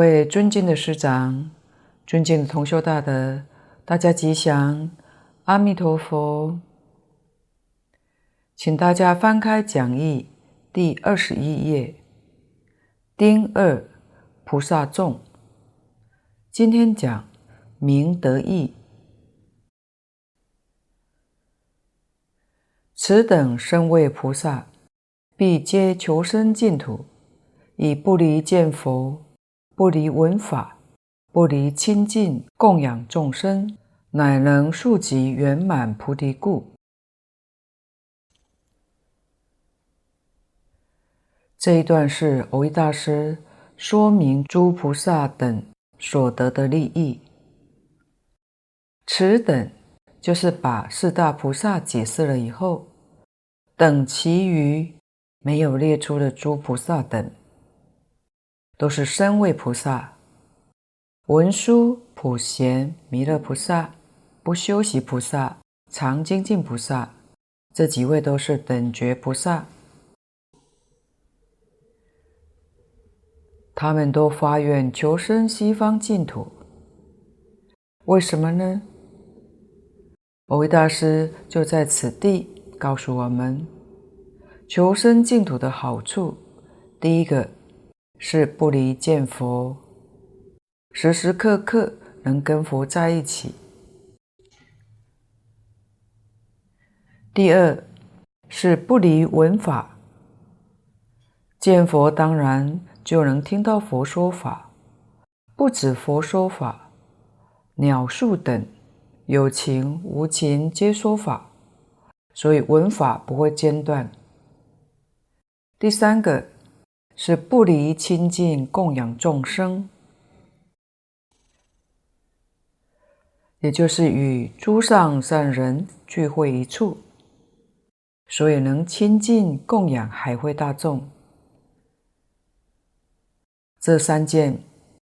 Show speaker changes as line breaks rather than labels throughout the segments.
各位尊敬的师长，尊敬的同修大德，大家吉祥，阿弥陀佛。请大家翻开讲义第二十一页，丁二菩萨众。今天讲明德义，此等身为菩萨，必皆求生净土，以不离见佛。不离文法，不离亲近供养众生，乃能速疾圆满菩提故。这一段是蕅益大师说明诸菩萨等所得的利益。此等就是把四大菩萨解释了以后，等其余没有列出的诸菩萨等。都是身位菩萨，文殊、普贤、弥勒菩萨、不修习菩萨、常精进菩萨，这几位都是等觉菩萨，他们都发愿求生西方净土。为什么呢？蕅益大师就在此地告诉我们，求生净土的好处，第一个。是不离见佛，时时刻刻能跟佛在一起。第二是不离闻法，见佛当然就能听到佛说法，不止佛说法，鸟树等有情无情皆说法，所以闻法不会间断。第三个。是不离亲近供养众生，也就是与诸上善人聚会一处，所以能亲近供养海会大众。这三件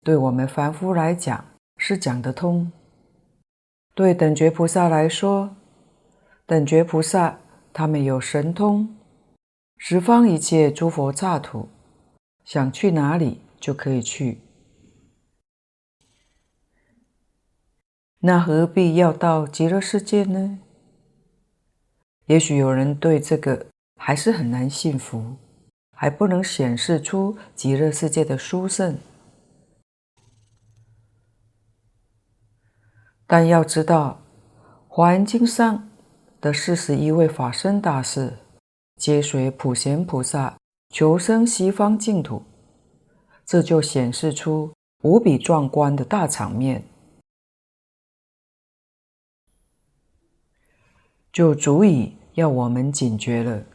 对我们凡夫来讲是讲得通，对等觉菩萨来说，等觉菩萨他们有神通，十方一切诸佛刹土。想去哪里就可以去，那何必要到极乐世界呢？也许有人对这个还是很难信服，还不能显示出极乐世界的殊胜。但要知道，《华严经》上的四十一位法身大士，皆随普贤菩萨。求生西方净土，这就显示出无比壮观的大场面，就足以要我们警觉了。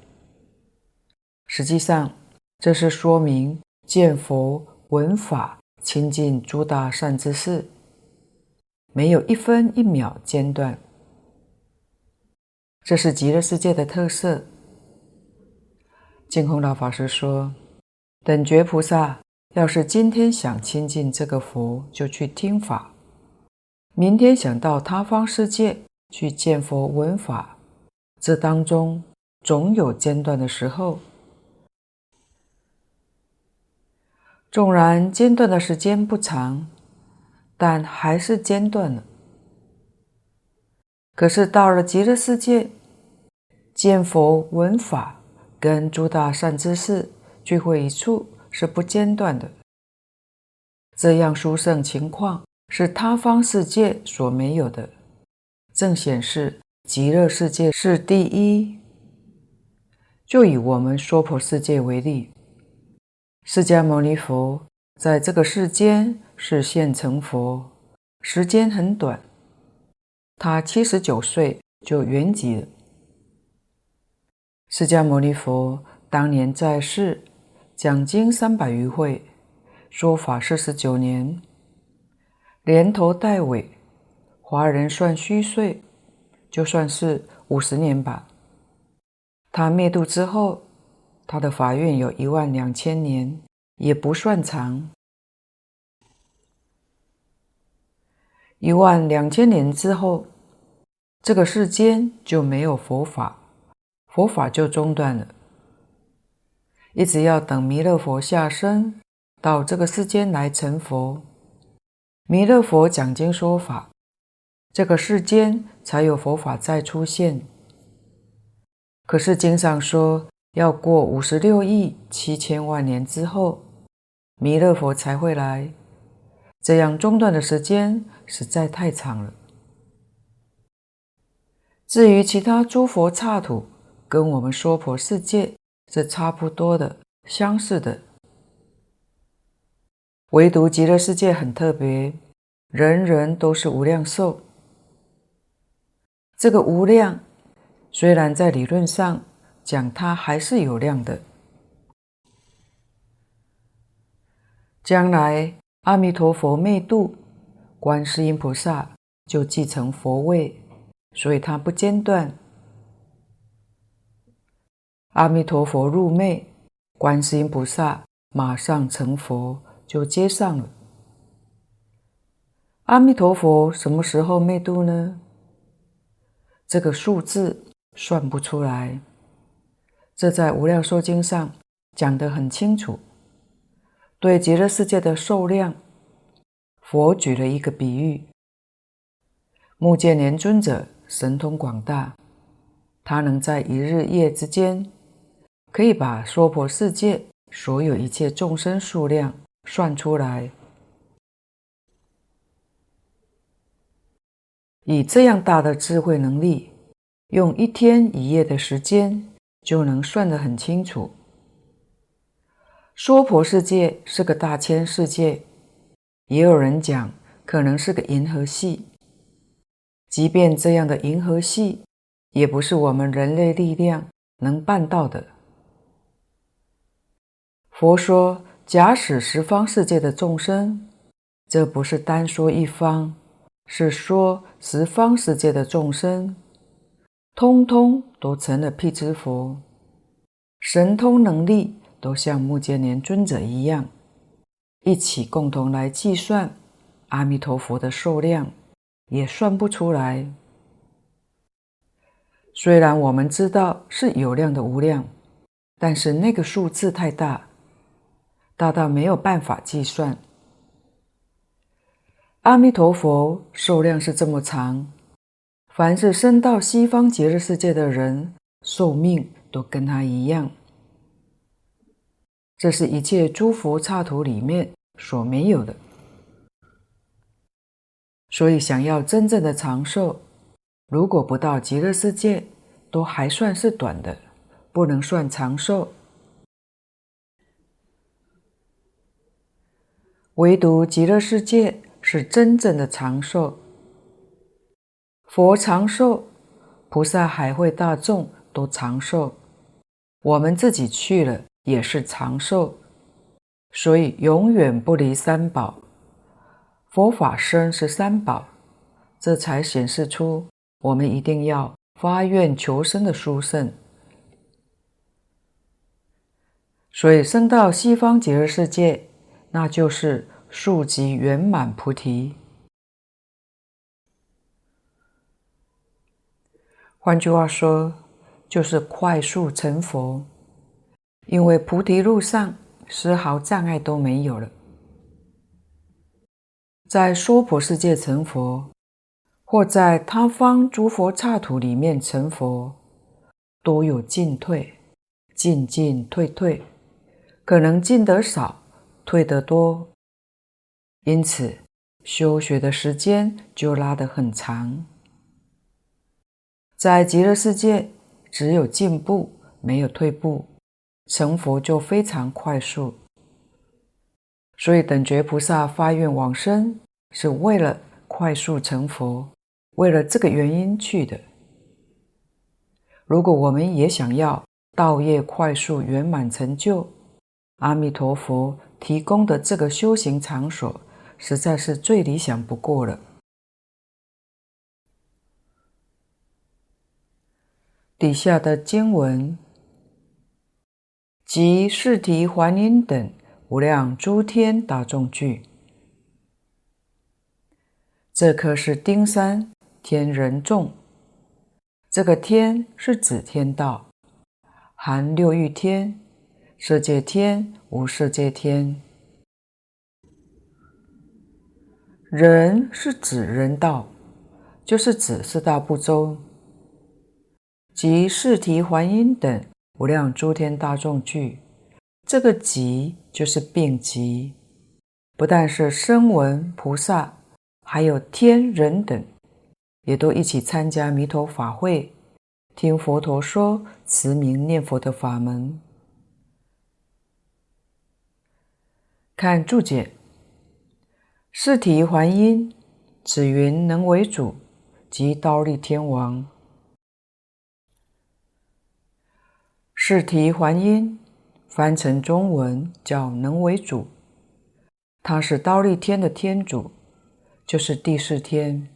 实际上，这是说明见佛闻法亲近诸大善知识，没有一分一秒间断，这是极乐世界的特色。净空老法师说：“等觉菩萨要是今天想亲近这个佛，就去听法；明天想到他方世界去见佛闻法，这当中总有间断的时候。纵然间断的时间不长，但还是间断了。可是到了极乐世界，见佛闻法。”跟诸大善知识聚会一处是不间断的，这样殊胜情况是他方世界所没有的，正显示极乐世界是第一。就以我们娑婆世界为例，释迦牟尼佛在这个世间是现成佛，时间很短，他七十九岁就圆寂了。释迦牟尼佛当年在世，讲经三百余会，说法四十九年，连头带尾，华人算虚岁，就算是五十年吧。他灭度之后，他的法运有一万两千年，也不算长。一万两千年之后，这个世间就没有佛法。佛法就中断了，一直要等弥勒佛下生，到这个世间来成佛。弥勒佛讲经说法，这个世间才有佛法再出现。可是经上说，要过五十六亿七千万年之后，弥勒佛才会来。这样中断的时间实在太长了。至于其他诸佛刹土，跟我们娑婆世界是差不多的、相似的，唯独极乐世界很特别，人人都是无量寿。这个无量，虽然在理论上讲它还是有量的，将来阿弥陀佛灭度，观世音菩萨就继承佛位。所以它不间断。阿弥陀佛入灭，观世音菩萨马上成佛，就接上了。阿弥陀佛什么时候灭度呢？这个数字算不出来，这在《无量寿经》上讲得很清楚。对极乐世界的寿量，佛举了一个比喻：目犍连尊者。神通广大，他能在一日夜之间，可以把娑婆世界所有一切众生数量算出来。以这样大的智慧能力，用一天一夜的时间就能算得很清楚。娑婆世界是个大千世界，也有人讲可能是个银河系。即便这样的银河系，也不是我们人类力量能办到的。佛说，假使十方世界的众生，这不是单说一方，是说十方世界的众生，通通都成了辟支佛，神通能力都像目犍连尊者一样，一起共同来计算阿弥陀佛的数量。也算不出来。虽然我们知道是有量的无量，但是那个数字太大，大到没有办法计算。阿弥陀佛寿量是这么长，凡是生到西方极乐世界的人，寿命都跟他一样。这是一切诸佛刹土里面所没有的。所以，想要真正的长寿，如果不到极乐世界，都还算是短的，不能算长寿。唯独极乐世界是真正的长寿。佛长寿，菩萨海会大众都长寿，我们自己去了也是长寿，所以永远不离三宝。佛法僧是三宝，这才显示出我们一定要发愿求生的殊胜。所以生到西方极乐世界，那就是速疾圆满菩提。换句话说，就是快速成佛，因为菩提路上丝毫障碍都没有了。在娑婆世界成佛，或在他方诸佛刹土里面成佛，都有进退，进进退退，可能进得少，退得多，因此修学的时间就拉得很长。在极乐世界，只有进步，没有退步，成佛就非常快速。所以等觉菩萨发愿往生，是为了快速成佛，为了这个原因去的。如果我们也想要道业快速圆满成就，阿弥陀佛提供的这个修行场所，实在是最理想不过了。底下的经文，及释提桓因等。无量诸天大众聚，这颗是丁三天人众。这个天是指天道，含六欲天、色界天、无色界天。人是指人道，就是指四大部洲，即四提还因等无量诸天大众聚。这个集就是病集，不但是声闻菩萨，还有天人等，也都一起参加弥陀法会，听佛陀说慈名念佛的法门。看注解。四体还因，此云能为主，即刀立天王。四体还因，翻成中文叫能为主，他是刀立天的天主，就是第四天。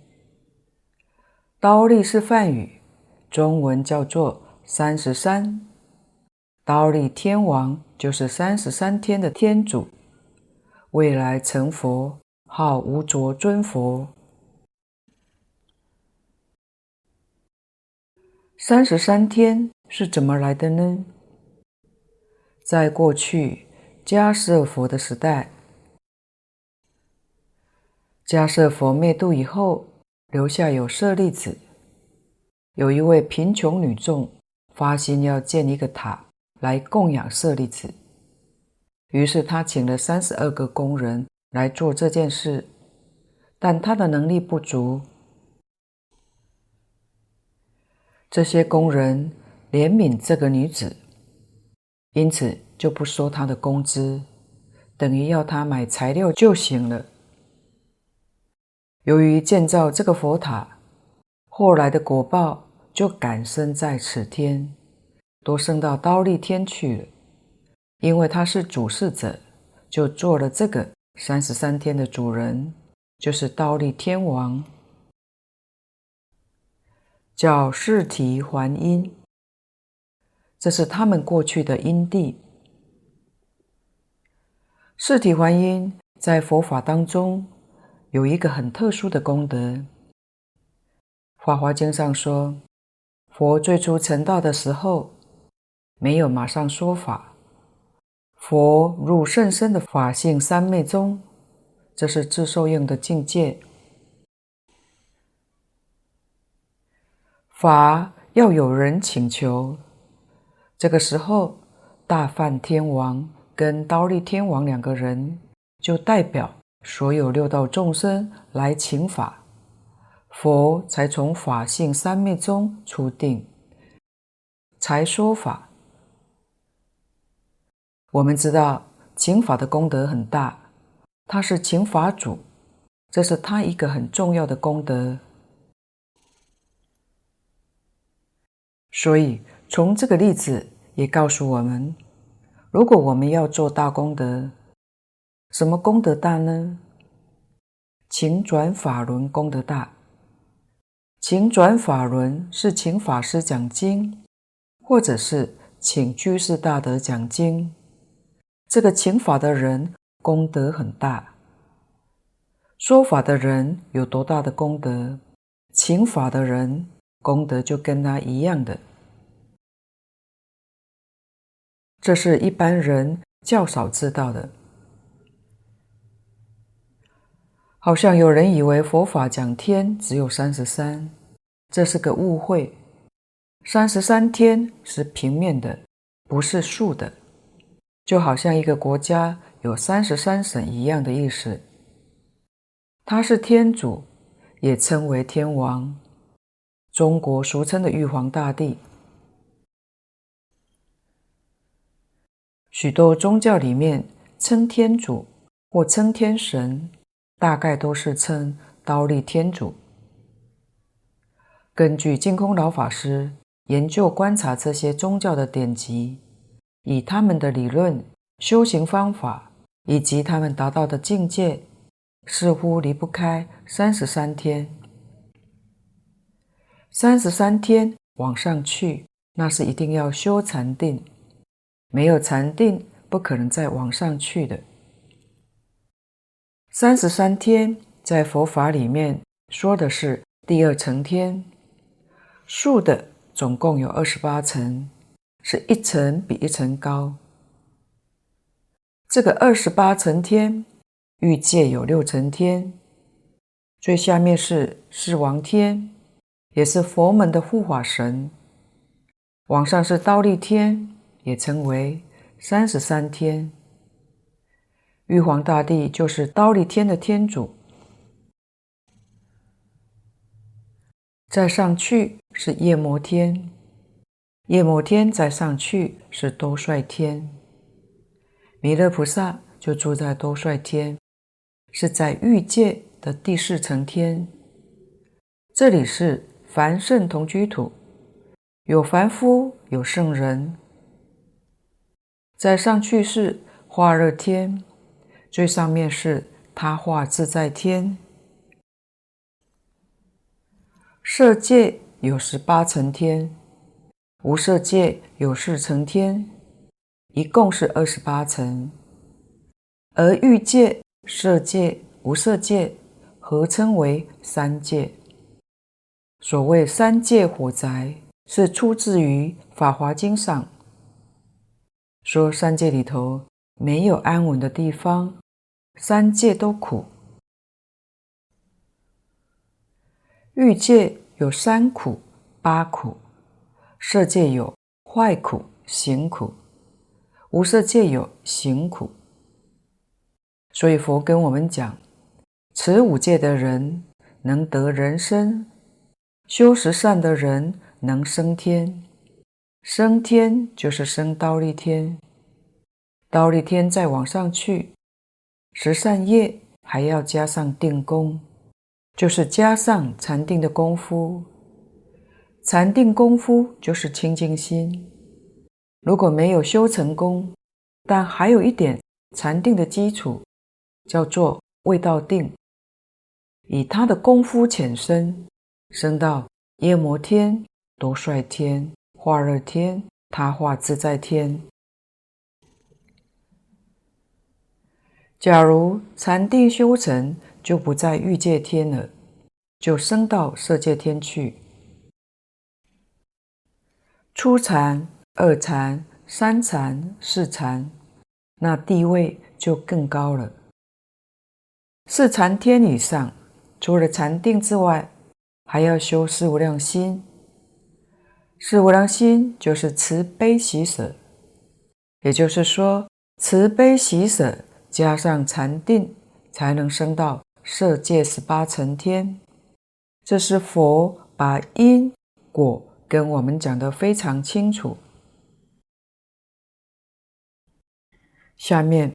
刀立是梵语，中文叫做三十三，刀立天王就是三十三天的天主，未来成佛。号无着尊佛，三十三天是怎么来的呢？在过去迦舍佛的时代，迦舍佛灭度以后，留下有舍利子。有一位贫穷女众发心要建一个塔来供养舍利子，于是他请了三十二个工人。来做这件事，但他的能力不足。这些工人怜悯这个女子，因此就不收她的工资，等于要她买材料就行了。由于建造这个佛塔，后来的果报就感生在此天，都升到忉利天去了。因为他是主事者，就做了这个。三十三天的主人就是忉利天王，叫四体还因，这是他们过去的因地。四体还因在佛法当中有一个很特殊的功德，《法华经》上说，佛最初成道的时候，没有马上说法。佛入甚深的法性三昧中，这是自受用的境界。法要有人请求，这个时候，大梵天王跟刀利天王两个人就代表所有六道众生来请法，佛才从法性三昧中出定，才说法。我们知道请法的功德很大，他是请法主，这是他一个很重要的功德。所以从这个例子也告诉我们，如果我们要做大功德，什么功德大呢？请转法轮功德大。请转法轮是请法师讲经，或者是请居士大德讲经。这个请法的人功德很大，说法的人有多大的功德，请法的人功德就跟他一样的。这是一般人较少知道的。好像有人以为佛法讲天只有三十三，这是个误会。三十三天是平面的，不是竖的。就好像一个国家有三十三省一样的意思。他是天主，也称为天王，中国俗称的玉皇大帝。许多宗教里面称天主或称天神，大概都是称刀立天主。根据净空老法师研究观察这些宗教的典籍。以他们的理论、修行方法以及他们达到的境界，似乎离不开三十三天。三十三天往上去，那是一定要修禅定，没有禅定，不可能再往上去的。三十三天在佛法里面说的是第二层天，数的总共有二十八层。是一层比一层高。这个二十八层天，欲界有六层天，最下面是四王天，也是佛门的护法神。往上是刀利天，也称为三十三天。玉皇大帝就是刀利天的天主。再上去是夜摩天，夜摩天再上去是兜率天。弥勒菩萨就住在兜率天，是在欲界的第四层天，这里是凡圣同居土，有凡夫，有圣人。再上去是化热天，最上面是他化自在天。色界有十八层天，无色界有四层天，一共是二十八层。而欲界、色界、无色界。合称为三界。所谓三界火宅，是出自于《法华经》上，说三界里头没有安稳的地方，三界都苦。欲界有三苦、八苦；色界有坏苦、行苦；无色界有行苦。所以佛跟我们讲。持五戒的人能得人身，修十善的人能升天。升天就是升忉利天，忉利天再往上去，十善业还要加上定功，就是加上禅定的功夫。禅定功夫就是清净心。如果没有修成功，但还有一点禅定的基础，叫做未到定。以他的功夫浅深，升到夜摩天、兜率天、化热天、他化自在天。假如禅定修成，就不在欲界天了，就升到色界天去。初禅、二禅、三禅、四禅，那地位就更高了。四禅天以上。除了禅定之外，还要修四无量心。四无量心就是慈悲喜舍，也就是说，慈悲喜舍加上禅定，才能升到色界十八层天。这是佛把因果跟我们讲得非常清楚。下面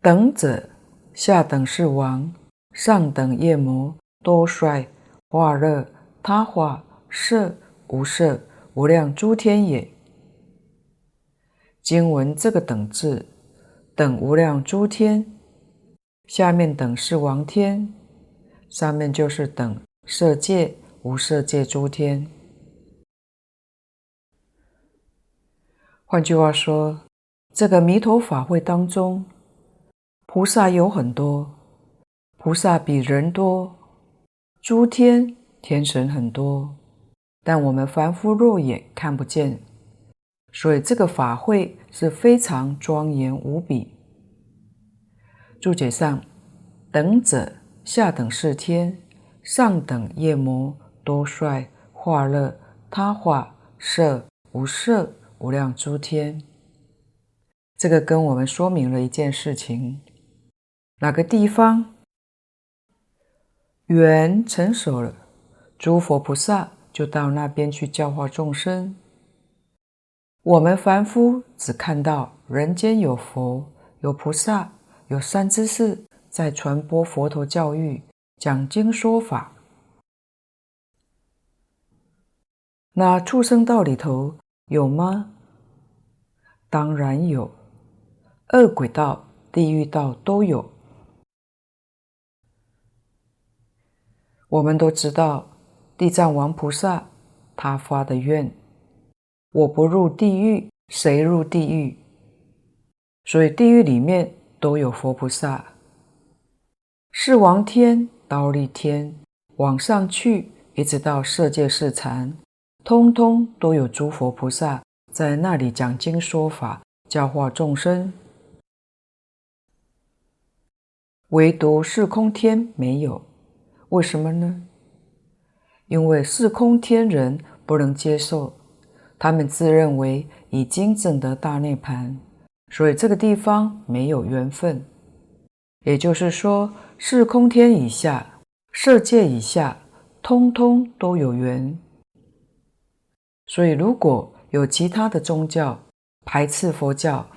等者，下等是王。上等夜魔多衰化热他化色无色无量诸天也。经文这个等字，等无量诸天，下面等是王天，上面就是等色界无色界诸天。换句话说，这个弥陀法会当中，菩萨有很多。菩萨比人多，诸天天神很多，但我们凡夫肉眼看不见，所以这个法会是非常庄严无比。注解上，等者下等是天，上等夜魔多帅化乐他化色无色无量诸天。这个跟我们说明了一件事情：哪个地方？缘成熟了，诸佛菩萨就到那边去教化众生。我们凡夫只看到人间有佛、有菩萨、有善知识在传播佛陀教育、讲经说法。那畜生道里头有吗？当然有，饿鬼道、地狱道都有。我们都知道，地藏王菩萨他发的愿：我不入地狱，谁入地狱？所以地狱里面都有佛菩萨。四王天、刀利天往上去，一直到色界四禅，通通都有诸佛菩萨在那里讲经说法，教化众生。唯独四空天没有。为什么呢？因为四空天人不能接受，他们自认为已经证得大涅槃，所以这个地方没有缘分。也就是说，四空天以下、色界以下，通通都有缘。所以，如果有其他的宗教排斥佛教，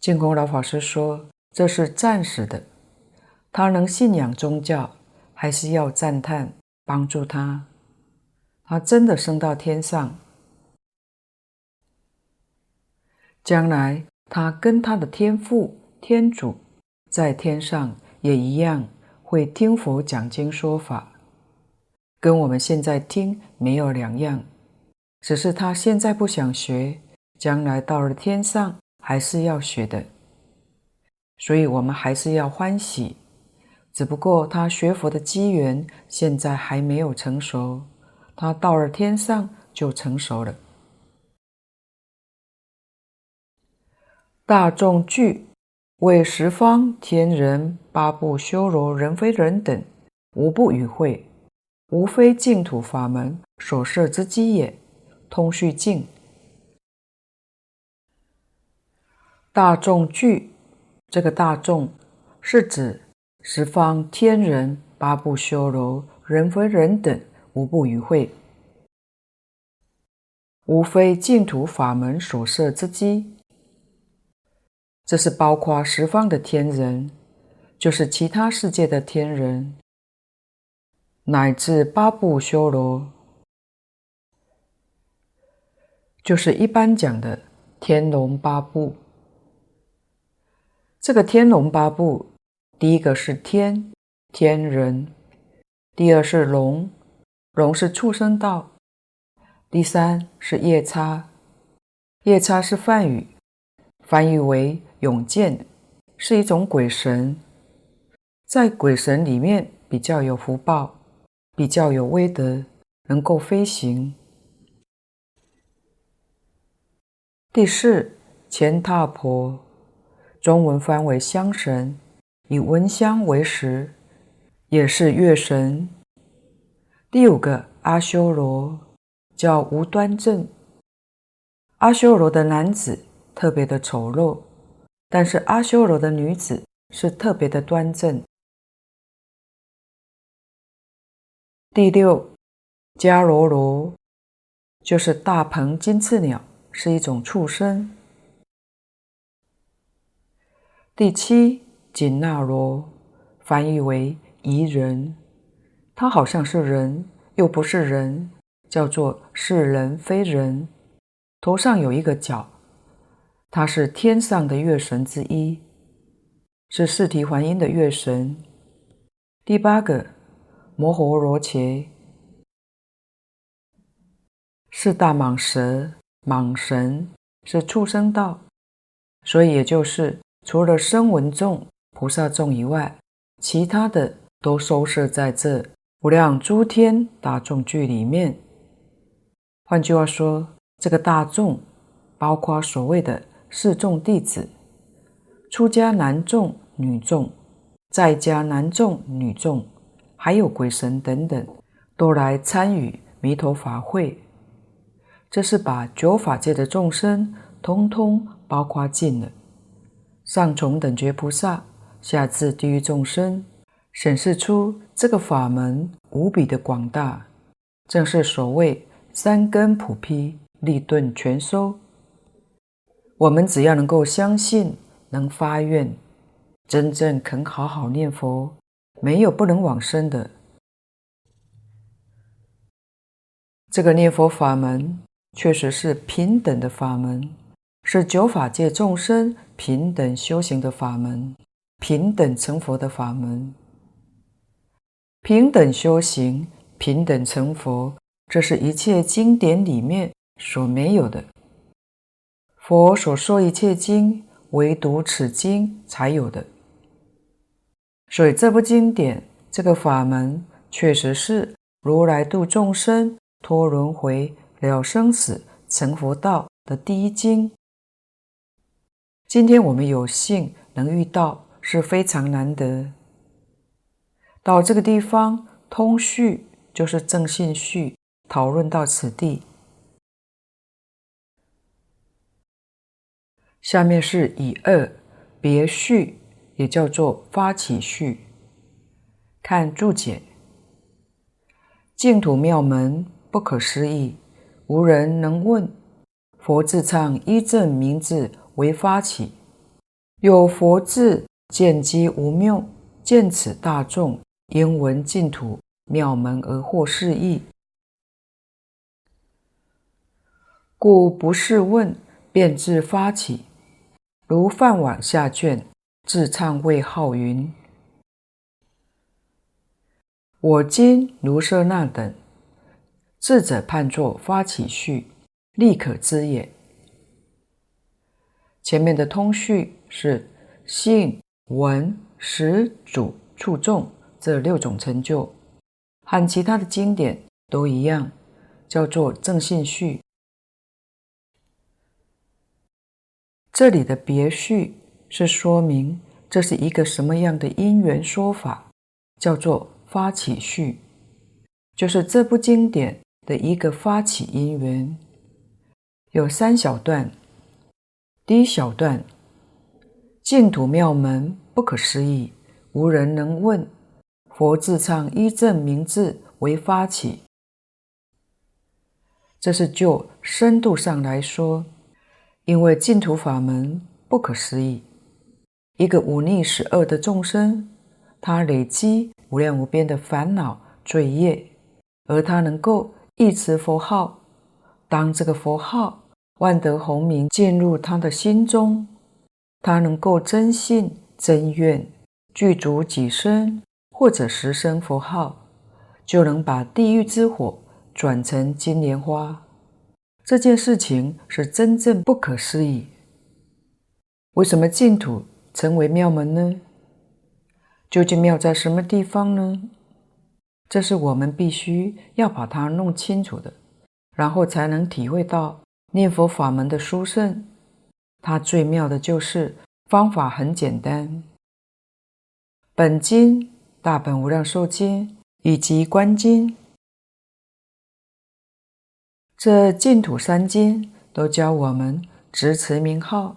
净空老法师说这是暂时的。他能信仰宗教，还是要赞叹帮助他。他真的升到天上，将来他跟他的天父天主在天上也一样会听佛讲经说法。跟我们现在听没有两样，只是他现在不想学，将来到了天上还是要学的，所以我们还是要欢喜。只不过他学佛的机缘现在还没有成熟，他到了天上就成熟了。大众聚为十方天人八部修罗人非人等，无不与会。无非净土法门所摄之机也。通续净，大众具，这个大众是指十方天人、八部修罗、人非人等，无不与会。无非净土法门所摄之机，这是包括十方的天人，就是其他世界的天人。乃至八部修罗，就是一般讲的天龙八部。这个天龙八部，第一个是天，天人；第二是龙，龙是畜生道；第三是夜叉，夜叉是梵语，翻译为勇健，是一种鬼神，在鬼神里面比较有福报。比较有威德，能够飞行。第四，乾闥婆，中文翻为香神，以闻香为食，也是月神。第五个阿修罗，叫无端正。阿修罗的男子特别的丑陋，但是阿修罗的女子是特别的端正。第六，迦罗罗就是大鹏金翅鸟，是一种畜生。第七，紧那罗翻译为夷人，他好像是人，又不是人，叫做是人非人。头上有一个角，他是天上的月神之一，是四体还音的月神。第八个。摩诃罗伽是大蟒蛇，蟒神是畜生道，所以也就是除了声闻众、菩萨众以外，其他的都收摄在这无量诸天大众聚里面。换句话说，这个大众包括所谓的四众弟子、出家男众、女众、在家男众、女众。还有鬼神等等，都来参与弥陀法会，这是把九法界的众生通通包括进了。上从等觉菩萨，下至地狱众生，显示出这个法门无比的广大，正是所谓三根普披，利钝全收。我们只要能够相信，能发愿，真正肯好好念佛。没有不能往生的。这个念佛法门确实是平等的法门，是九法界众生平等修行的法门，平等成佛的法门。平等修行，平等成佛，这是一切经典里面所没有的。佛所说一切经，唯独此经才有的。所以这部经典，这个法门，确实是如来度众生、脱轮回、了生死、成佛道的第一经。今天我们有幸能遇到是非常难得。到这个地方，通序就是正信序，讨论到此地。下面是乙二别序，也叫做发起序。看注解：净土妙门不可思议，无人能问。佛自唱一正名字为发起，有佛智见机无谬，见此大众应闻净土妙门而获是义，故不是问，便自发起。如梵网下卷自唱谓号云：“我今卢舍那等，智者判作发起序，立可知也。”前面的通序是信、闻、识、主、触、众这六种成就，和其他的经典都一样，叫做正信序。这里的别序是说明这是一个什么样的因缘说法，叫做发起序，就是这部经典的一个发起因缘。有三小段，第一小段，净土妙门不可思议，无人能问。佛自唱一正名字为发起，这是就深度上来说。因为净土法门不可思议，一个忤逆十恶的众生，他累积无量无边的烦恼罪业，而他能够一持佛号，当这个佛号万德洪名进入他的心中，他能够真信真愿具足几声或者十声佛号，就能把地狱之火转成金莲花。这件事情是真正不可思议。为什么净土成为妙门呢？究竟妙在什么地方呢？这是我们必须要把它弄清楚的，然后才能体会到念佛法门的殊胜。它最妙的就是方法很简单。本经、大本无量寿经以及观经。这净土三经都教我们执持名号，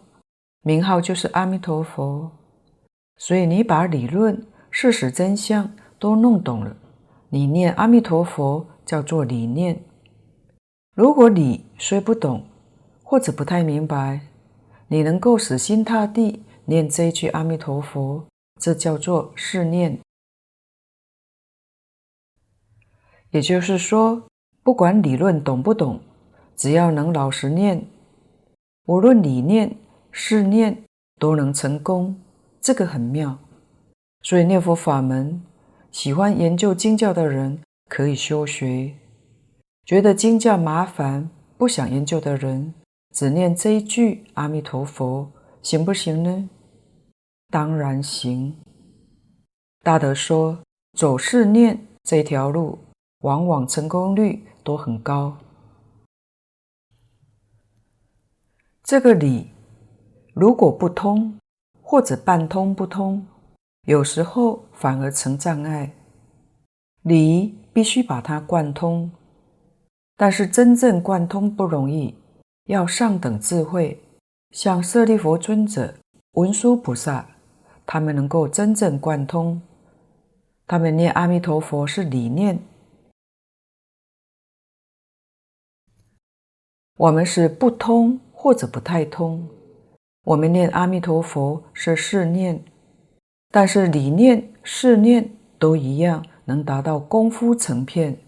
名号就是阿弥陀佛。所以你把理论、事实、真相都弄懂了，你念阿弥陀佛叫做理念。如果你虽不懂，或者不太明白，你能够死心塌地念这一句阿弥陀佛，这叫做试念。也就是说。不管理论懂不懂，只要能老实念，无论理念、试念都能成功，这个很妙。所以念佛法门，喜欢研究经教的人可以修学；觉得经教麻烦，不想研究的人，只念这一句阿弥陀佛，行不行呢？当然行。大德说，走试念这条路，往往成功率都很高。这个理如果不通，或者半通不通，有时候反而成障碍。理必须把它贯通，但是真正贯通不容易，要上等智慧，像舍利弗尊者、文殊菩萨，他们能够真正贯通。他们念阿弥陀佛是理念。我们是不通或者不太通，我们念阿弥陀佛是试念，但是理念、试念都一样，能达到功夫成片，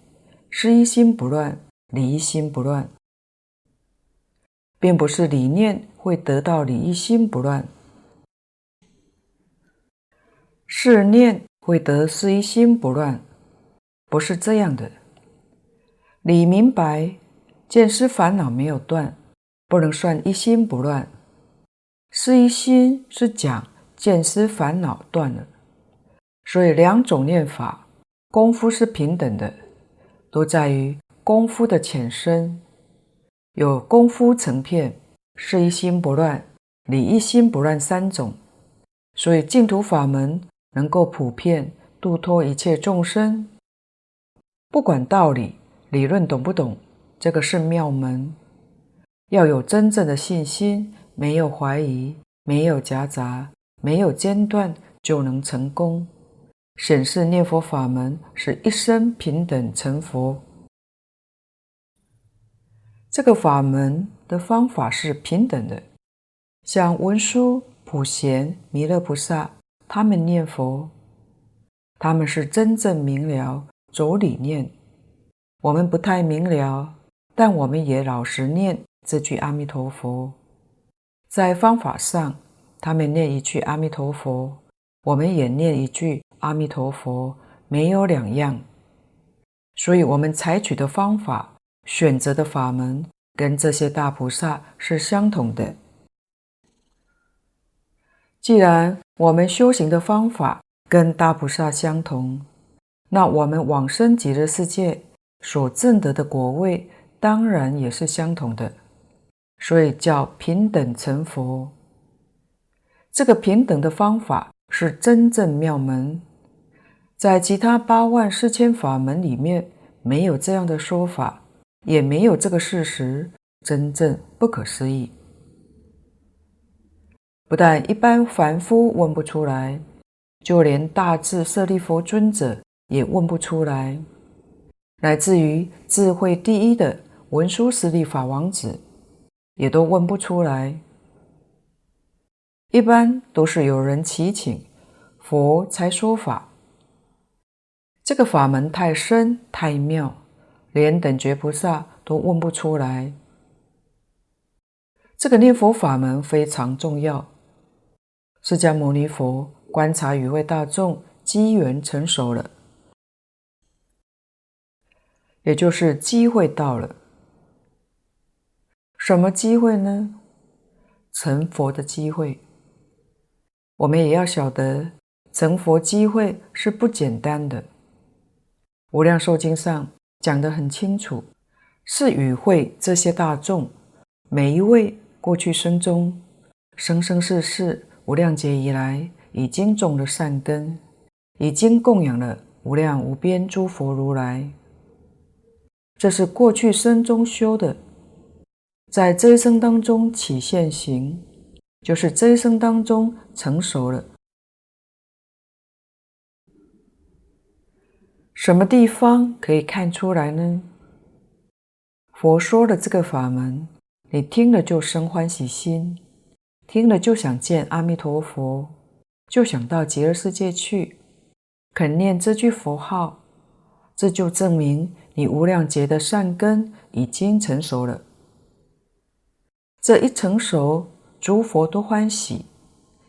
是一心不乱，理一心不乱，并不是理念会得到理一心不乱，试念会得是一心不乱，不是这样的，理明白。见思烦恼没有断，不能算一心不乱。事一心是讲见思烦恼断了，所以两种念法功夫是平等的，都在于功夫的浅深。有功夫成片，是一心不乱，理一心不乱三种。所以净土法门能够普遍度脱一切众生。不管道理、理论懂不懂，这个是妙门。要有真正的信心，没有怀疑，没有夹杂，没有间断，就能成功。显示念佛法门是一生平等成佛。这个法门的方法是平等的，像文殊、普贤、弥勒菩萨，他们念佛，他们是真正明了，走理念。我们不太明了，但我们也老实念这句阿弥陀佛。在方法上，他们念一句阿弥陀佛，我们也念一句阿弥陀佛，没有两样。所以，我们采取的方法。选择的法门跟这些大菩萨是相同的。既然我们修行的方法跟大菩萨相同，那我们往生极乐世界所证得的果位当然也是相同的，所以叫平等成佛。这个平等的方法是真正妙门，在其他八万四千法门里面没有这样的说法。也没有这个事实，真正不可思议。不但一般凡夫问不出来，就连大智舍利弗尊者也问不出来，乃至于智慧第一的文殊师利法王子，也都问不出来。一般都是有人祈请佛才说法，这个法门太深太妙。连等觉菩萨都问不出来，这个念佛法门非常重要。释迦牟尼佛观察与会大众机缘成熟了，也就是机会到了。什么机会呢？成佛的机会。我们也要晓得，成佛机会是不简单的。无量寿经上。讲得很清楚，是与会这些大众，每一位过去生中、生生世世无量劫以来，已经种了善根，已经供养了无量无边诸佛如来。这是过去生中修的，在这一生当中起现行，就是这一生当中成熟了。什么地方可以看出来呢？佛说的这个法门，你听了就生欢喜心，听了就想见阿弥陀佛，就想到极乐世界去，肯念这句佛号，这就证明你无量劫的善根已经成熟了。这一成熟，诸佛都欢喜，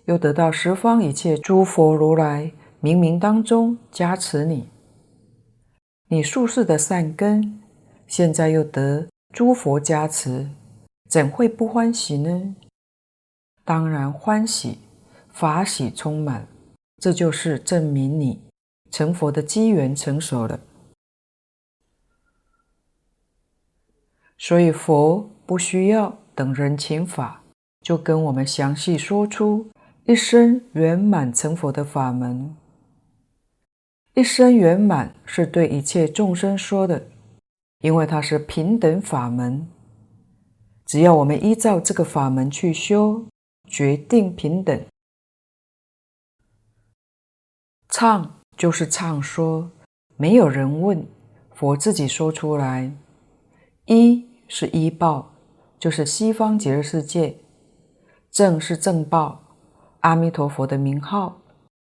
又得到十方一切诸佛如来冥冥当中加持你。你宿世的善根，现在又得诸佛加持，怎会不欢喜呢？当然欢喜，法喜充满，这就是证明你成佛的机缘成熟了。所以佛不需要等人请法，就跟我们详细说出一生圆满成佛的法门。一生圆满是对一切众生说的，因为它是平等法门。只要我们依照这个法门去修，决定平等。唱就是唱说，没有人问，佛自己说出来。一是依报，就是西方极乐世界。正是正报，阿弥陀佛的名号。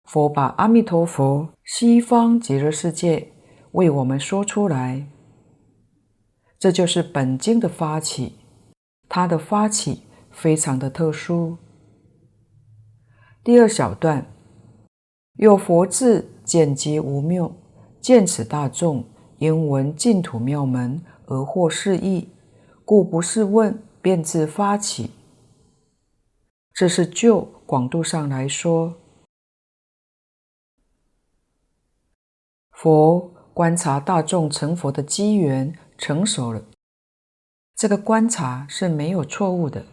佛把阿弥陀佛、西方极乐世界为我们说出来，这就是本经的发起。它的发起非常的特殊。第二小段，有佛智见机无谬，见此大众因闻净土妙门而获是义，故不是问，便自发起。这是就广度上来说。佛观察大众成佛的机缘成熟了，这个观察是没有错误的。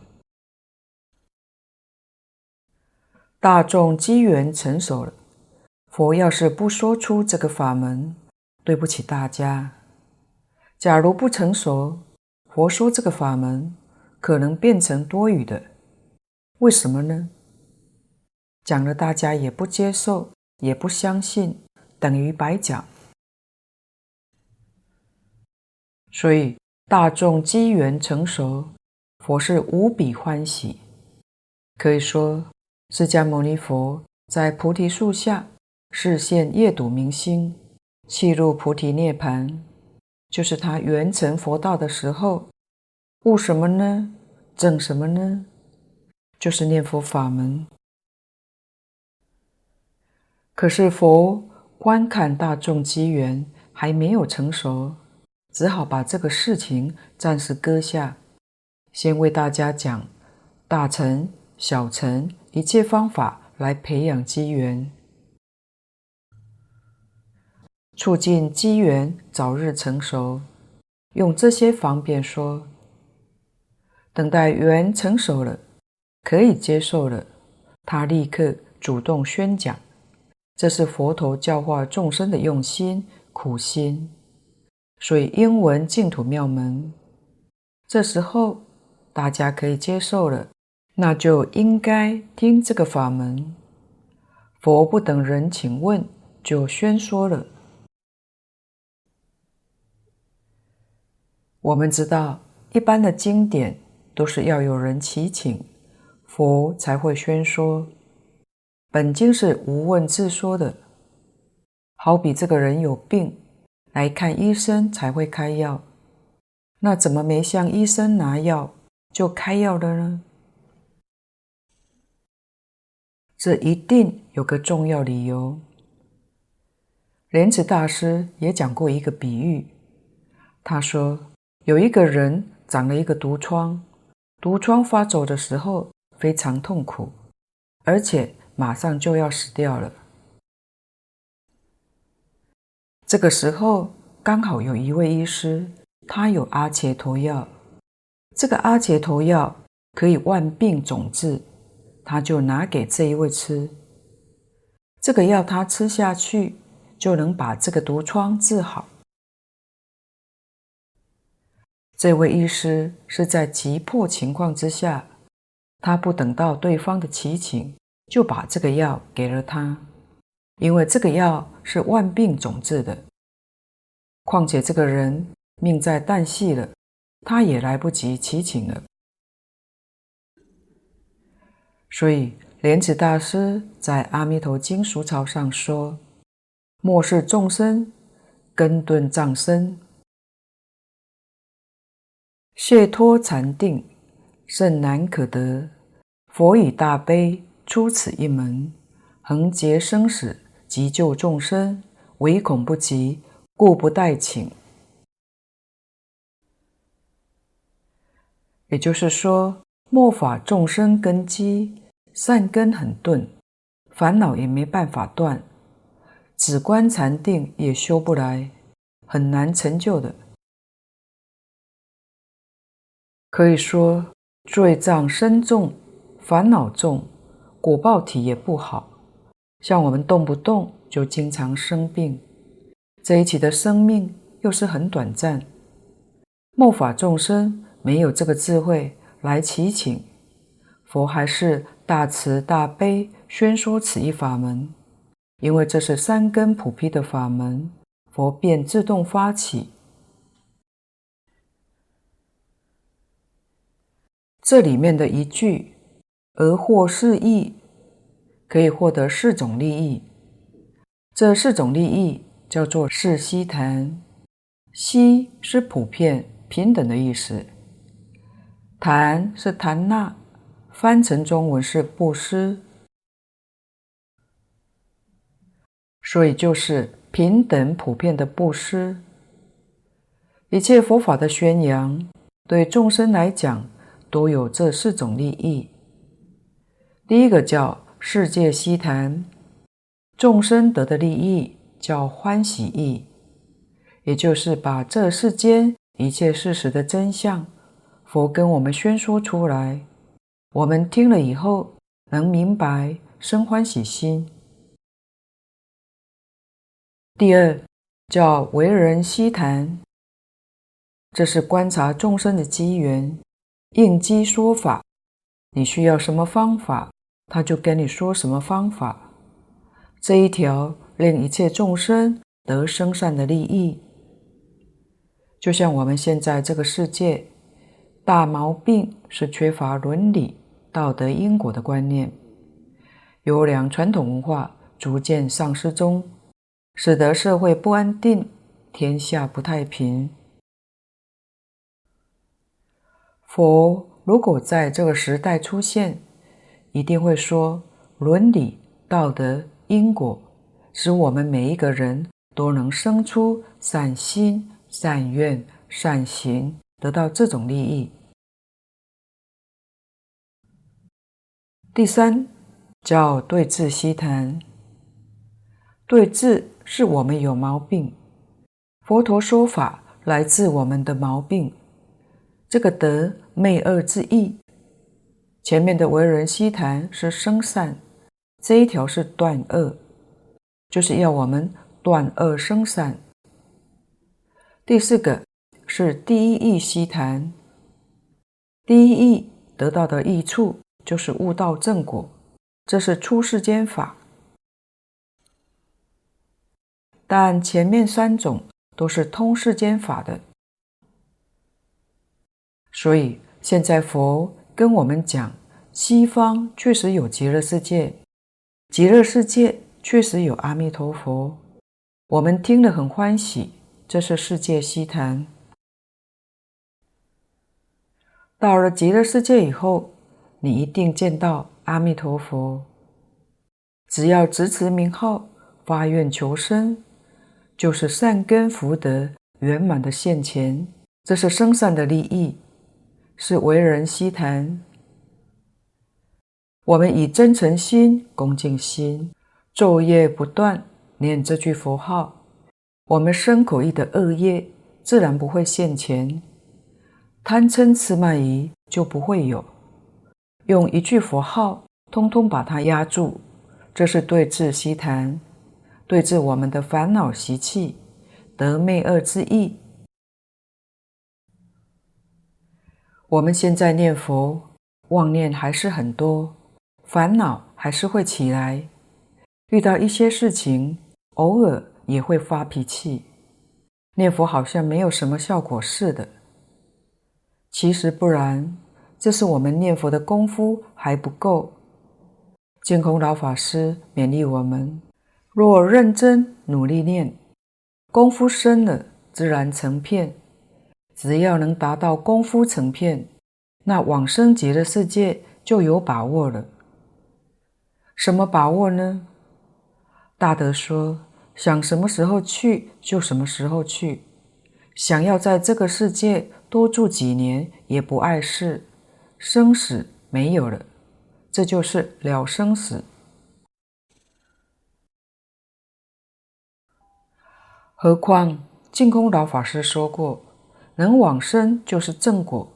大众机缘成熟了，佛要是不说出这个法门，对不起大家。假如不成熟，佛说这个法门，可能变成多余的。为什么呢？讲了大家也不接受，也不相信，等于白讲。所以大众机缘成熟，佛是无比欢喜。可以说，释迦牟尼佛在菩提树下示现夜睹明星，契入菩提涅槃。就是他圆成佛道的时候，悟什么呢？证什么呢？就是念佛法门。可是佛观看大众机缘还没有成熟，只好把这个事情暂时搁下，先为大家讲大乘、小乘一切方法来培养机缘。促进机缘早日成熟，用这些方便说。等待缘成熟了，可以接受了，他立刻主动宣讲。这是佛陀教化众生的用心苦心，所以英文净土妙门。这时候大家可以接受了，那就应该听这个法门。佛不等人请问，就宣说了。我们知道，一般的经典都是要有人祈请，佛才会宣说。本经是无问自说的，好比这个人有病，来看医生才会开药，那怎么没向医生拿药就开药了呢？这一定有个重要理由。莲池大师也讲过一个比喻，他说。有一个人长了一个毒疮，毒疮发作的时候非常痛苦，而且马上就要死掉了。这个时候刚好有一位医师，他有阿伽陀药，这个阿伽陀药可以万病总治，他就拿给这一位吃。这个药他吃下去，就能把这个毒疮治好。这位医师是在急迫情况之下，他不等到对方的祈请，就把这个药给了他，因为这个药是万病总治的。况且这个人命在旦夕了，他也来不及祈请了。所以莲池大师在《阿弥陀经疏钞》上说：“末世众生根钝障深。”解脱禅定甚难可得，佛以大悲出此一门，恒劫生死急救众生，唯恐不及，故不待请。也就是说，末法众生根基善根很钝，烦恼也没办法断，止观禅定也修不来，很难成就的。可以说，罪障深重，烦恼重，果报体也不好。像我们动不动就经常生病，这一期的生命又是很短暂。末法众生没有这个智慧来祈请，佛还是大慈大悲宣说此一法门，因为这是三根普披的法门，佛便自动发起。这里面的一句“而获四益”，可以获得四种利益。这四种利益叫做“四悉檀”。悉是普遍、平等的意思。檀是檀那，翻成中文是布施，所以就是平等、普遍的布施。一切佛法的宣扬，对众生来讲。都有这四种利益。第一个叫世界悉谈，众生得的利益叫欢喜意，也就是把这世间一切事实的真相，佛跟我们宣说出来，我们听了以后能明白，生欢喜心。第二叫为人希谈，这是观察众生的机缘，应机说法。你需要什么方法，他就跟你说什么方法。这一条令一切众生得生善的利益。就像我们现在这个世界，大毛病是缺乏伦理、道德、因果的观念，优良传统文化逐渐丧失中，使得社会不安定，天下不太平。佛如果在这个时代出现，一定会说伦理、道德、因果，使我们每一个人都能生出善心。善愿、善行，得到这种利益。第三，叫对治希谈。对治是我们有毛病，佛陀说法来自我们的毛病。这个德灭恶之意。前面的为人希谈是生善，这一条是断恶，就是要我们断恶生善。第四个是第一义希谈，第一义得到的益处就是悟道正果，这是出世间法。但前面三种都是通世间法的，所以现在佛跟我们讲，西方确实有极乐世界，极乐世界确实有阿弥陀佛，我们听了很欢喜。这是世界西谈。到了极乐世界以后，你一定见到阿弥陀佛。只要直持名号，发愿求生，就是善根福德圆满的现前。这是生善的利益，是为人希谈。我们以真诚心、恭敬心，昼夜不断念这句佛号。我们身口意的恶业自然不会现前，贪嗔痴慢疑就不会有。用一句佛号，通通把它压住，这是对治希谈，对治我们的烦恼习气，得灭恶之意。我们现在念佛，妄念还是很多，烦恼还是会起来，遇到一些事情，偶尔。也会发脾气，念佛好像没有什么效果似的。其实不然，这是我们念佛的功夫还不够。净空老法师勉励我们：若认真努力念，功夫深了，自然成片。只要能达到功夫成片，那往生极乐世界就有把握了。什么把握呢？大德说。想什么时候去就什么时候去，想要在这个世界多住几年也不碍事，生死没有了，这就是了生死。何况净空老法师说过，能往生就是正果，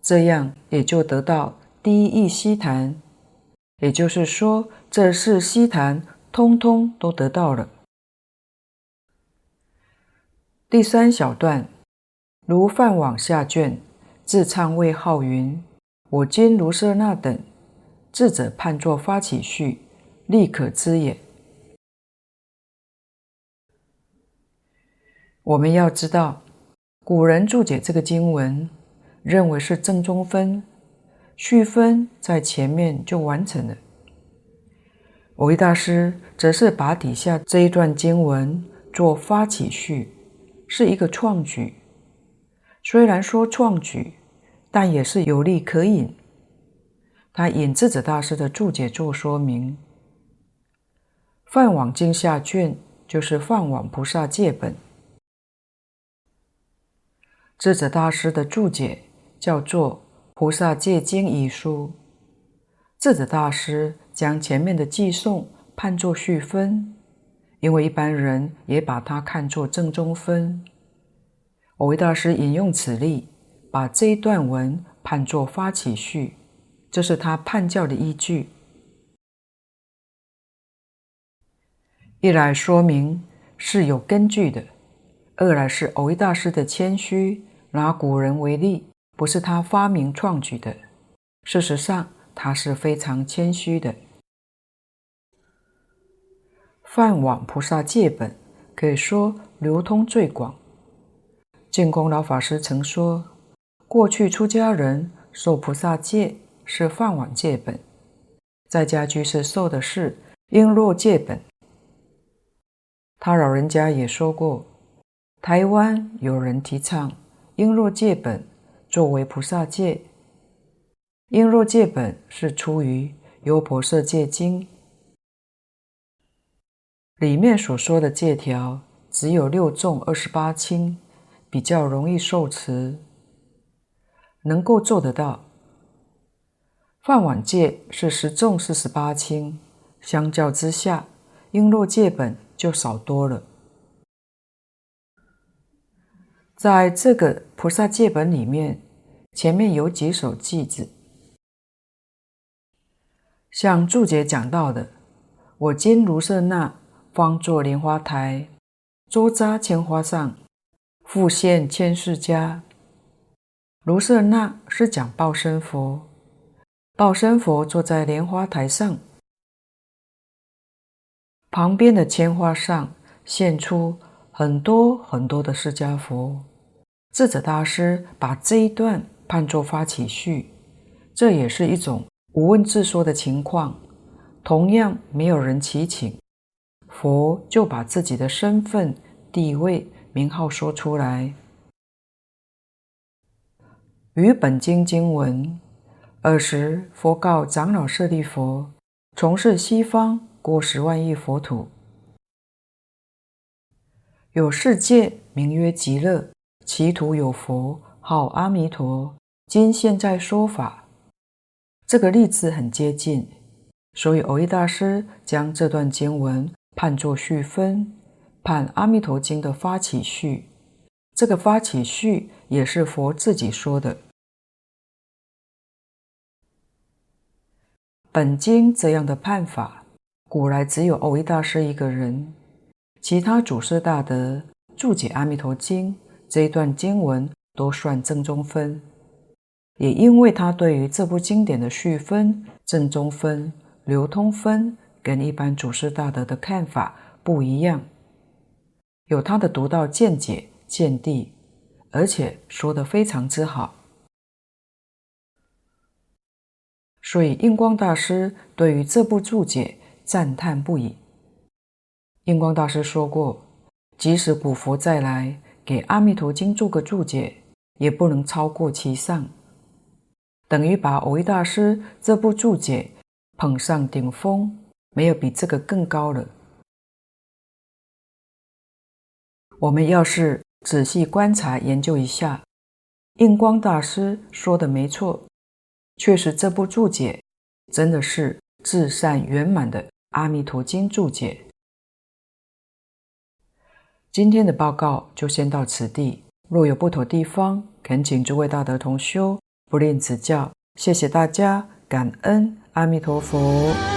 这样也就得到第一义希谈，也就是说，这四希谈通通都得到了。第三小段，如梵网下卷自唱谓号云：“我今卢舍那等，智者判作发起序，立可知也。”我们要知道，古人注解这个经文，认为是正中分，序分在前面就完成了。蕅益大师则是把底下这一段经文做发起序。是一个创举，虽然说创举，但也是有利可引。他引智者大师的注解做说明。梵网经下卷就是梵网菩萨戒本，智者大师的注解叫做《菩萨戒经遗书》。智者大师将前面的偈颂判作序分。因为一般人也把它看作正中分，蕅益大师引用此例，把这一段文判作发起序，这是他判教的依据。一来说明是有根据的，二来是蕅益大师的谦虚。拿古人为例，不是他发明创举的，事实上他是非常谦虚的。饭碗菩萨戒本可以说流通最广。净空老法师曾说，过去出家人受菩萨戒是饭碗戒本，在家居士受的是璎珞戒本。他老人家也说过，台湾有人提倡。璎珞戒本作为菩萨戒，璎珞戒本是出于《优婆塞戒经》，里面所说的戒条只有六重二十八轻，比较容易受持，能够做得到。饭碗戒是十重四十八轻，相较之下，璎珞戒本就少多了。在这个菩萨戒本里面，前面有几首偈子，像注解讲到的：“我今卢舍那方坐莲花台，周匝千花上，复现千世家。”卢舍那是讲报身佛，报身佛坐在莲花台上，旁边的千花上现出。很多很多的释迦佛，智者大师把这一段判作发起序，这也是一种无问自说的情况。同样没有人祈请，佛就把自己的身份、地位、名号说出来。于本经经文，尔时佛告长老舍利弗：从事西方过十万亿佛土。有世界名曰极乐，其土有佛号阿弥陀。今现在说法，这个例子很接近，所以蕅益大师将这段经文判作序分，判《阿弥陀经》的发起序。这个发起序也是佛自己说的。本经这样的判法，古来只有蕅益大师一个人。其他祖师大德注解《阿弥陀经》这一段经文都算正宗分，也因为他对于这部经典的序分、正宗分、流通分跟一般祖师大德的看法不一样，有他的独到见解见地，而且说得非常之好。所以印光大师对于这部注解赞叹不已。印光大师说过，即使古佛再来给《阿弥陀经》做个注解，也不能超过其上，等于把蕅益大师这部注解捧上顶峰，没有比这个更高了。我们要是仔细观察研究一下，印光大师说的没错，确实这部注解真的是至善圆满的《阿弥陀经》注解。今天的报告就先到此地，若有不妥地方，恳请诸位大德同修不吝指教。谢谢大家，感恩阿弥陀佛。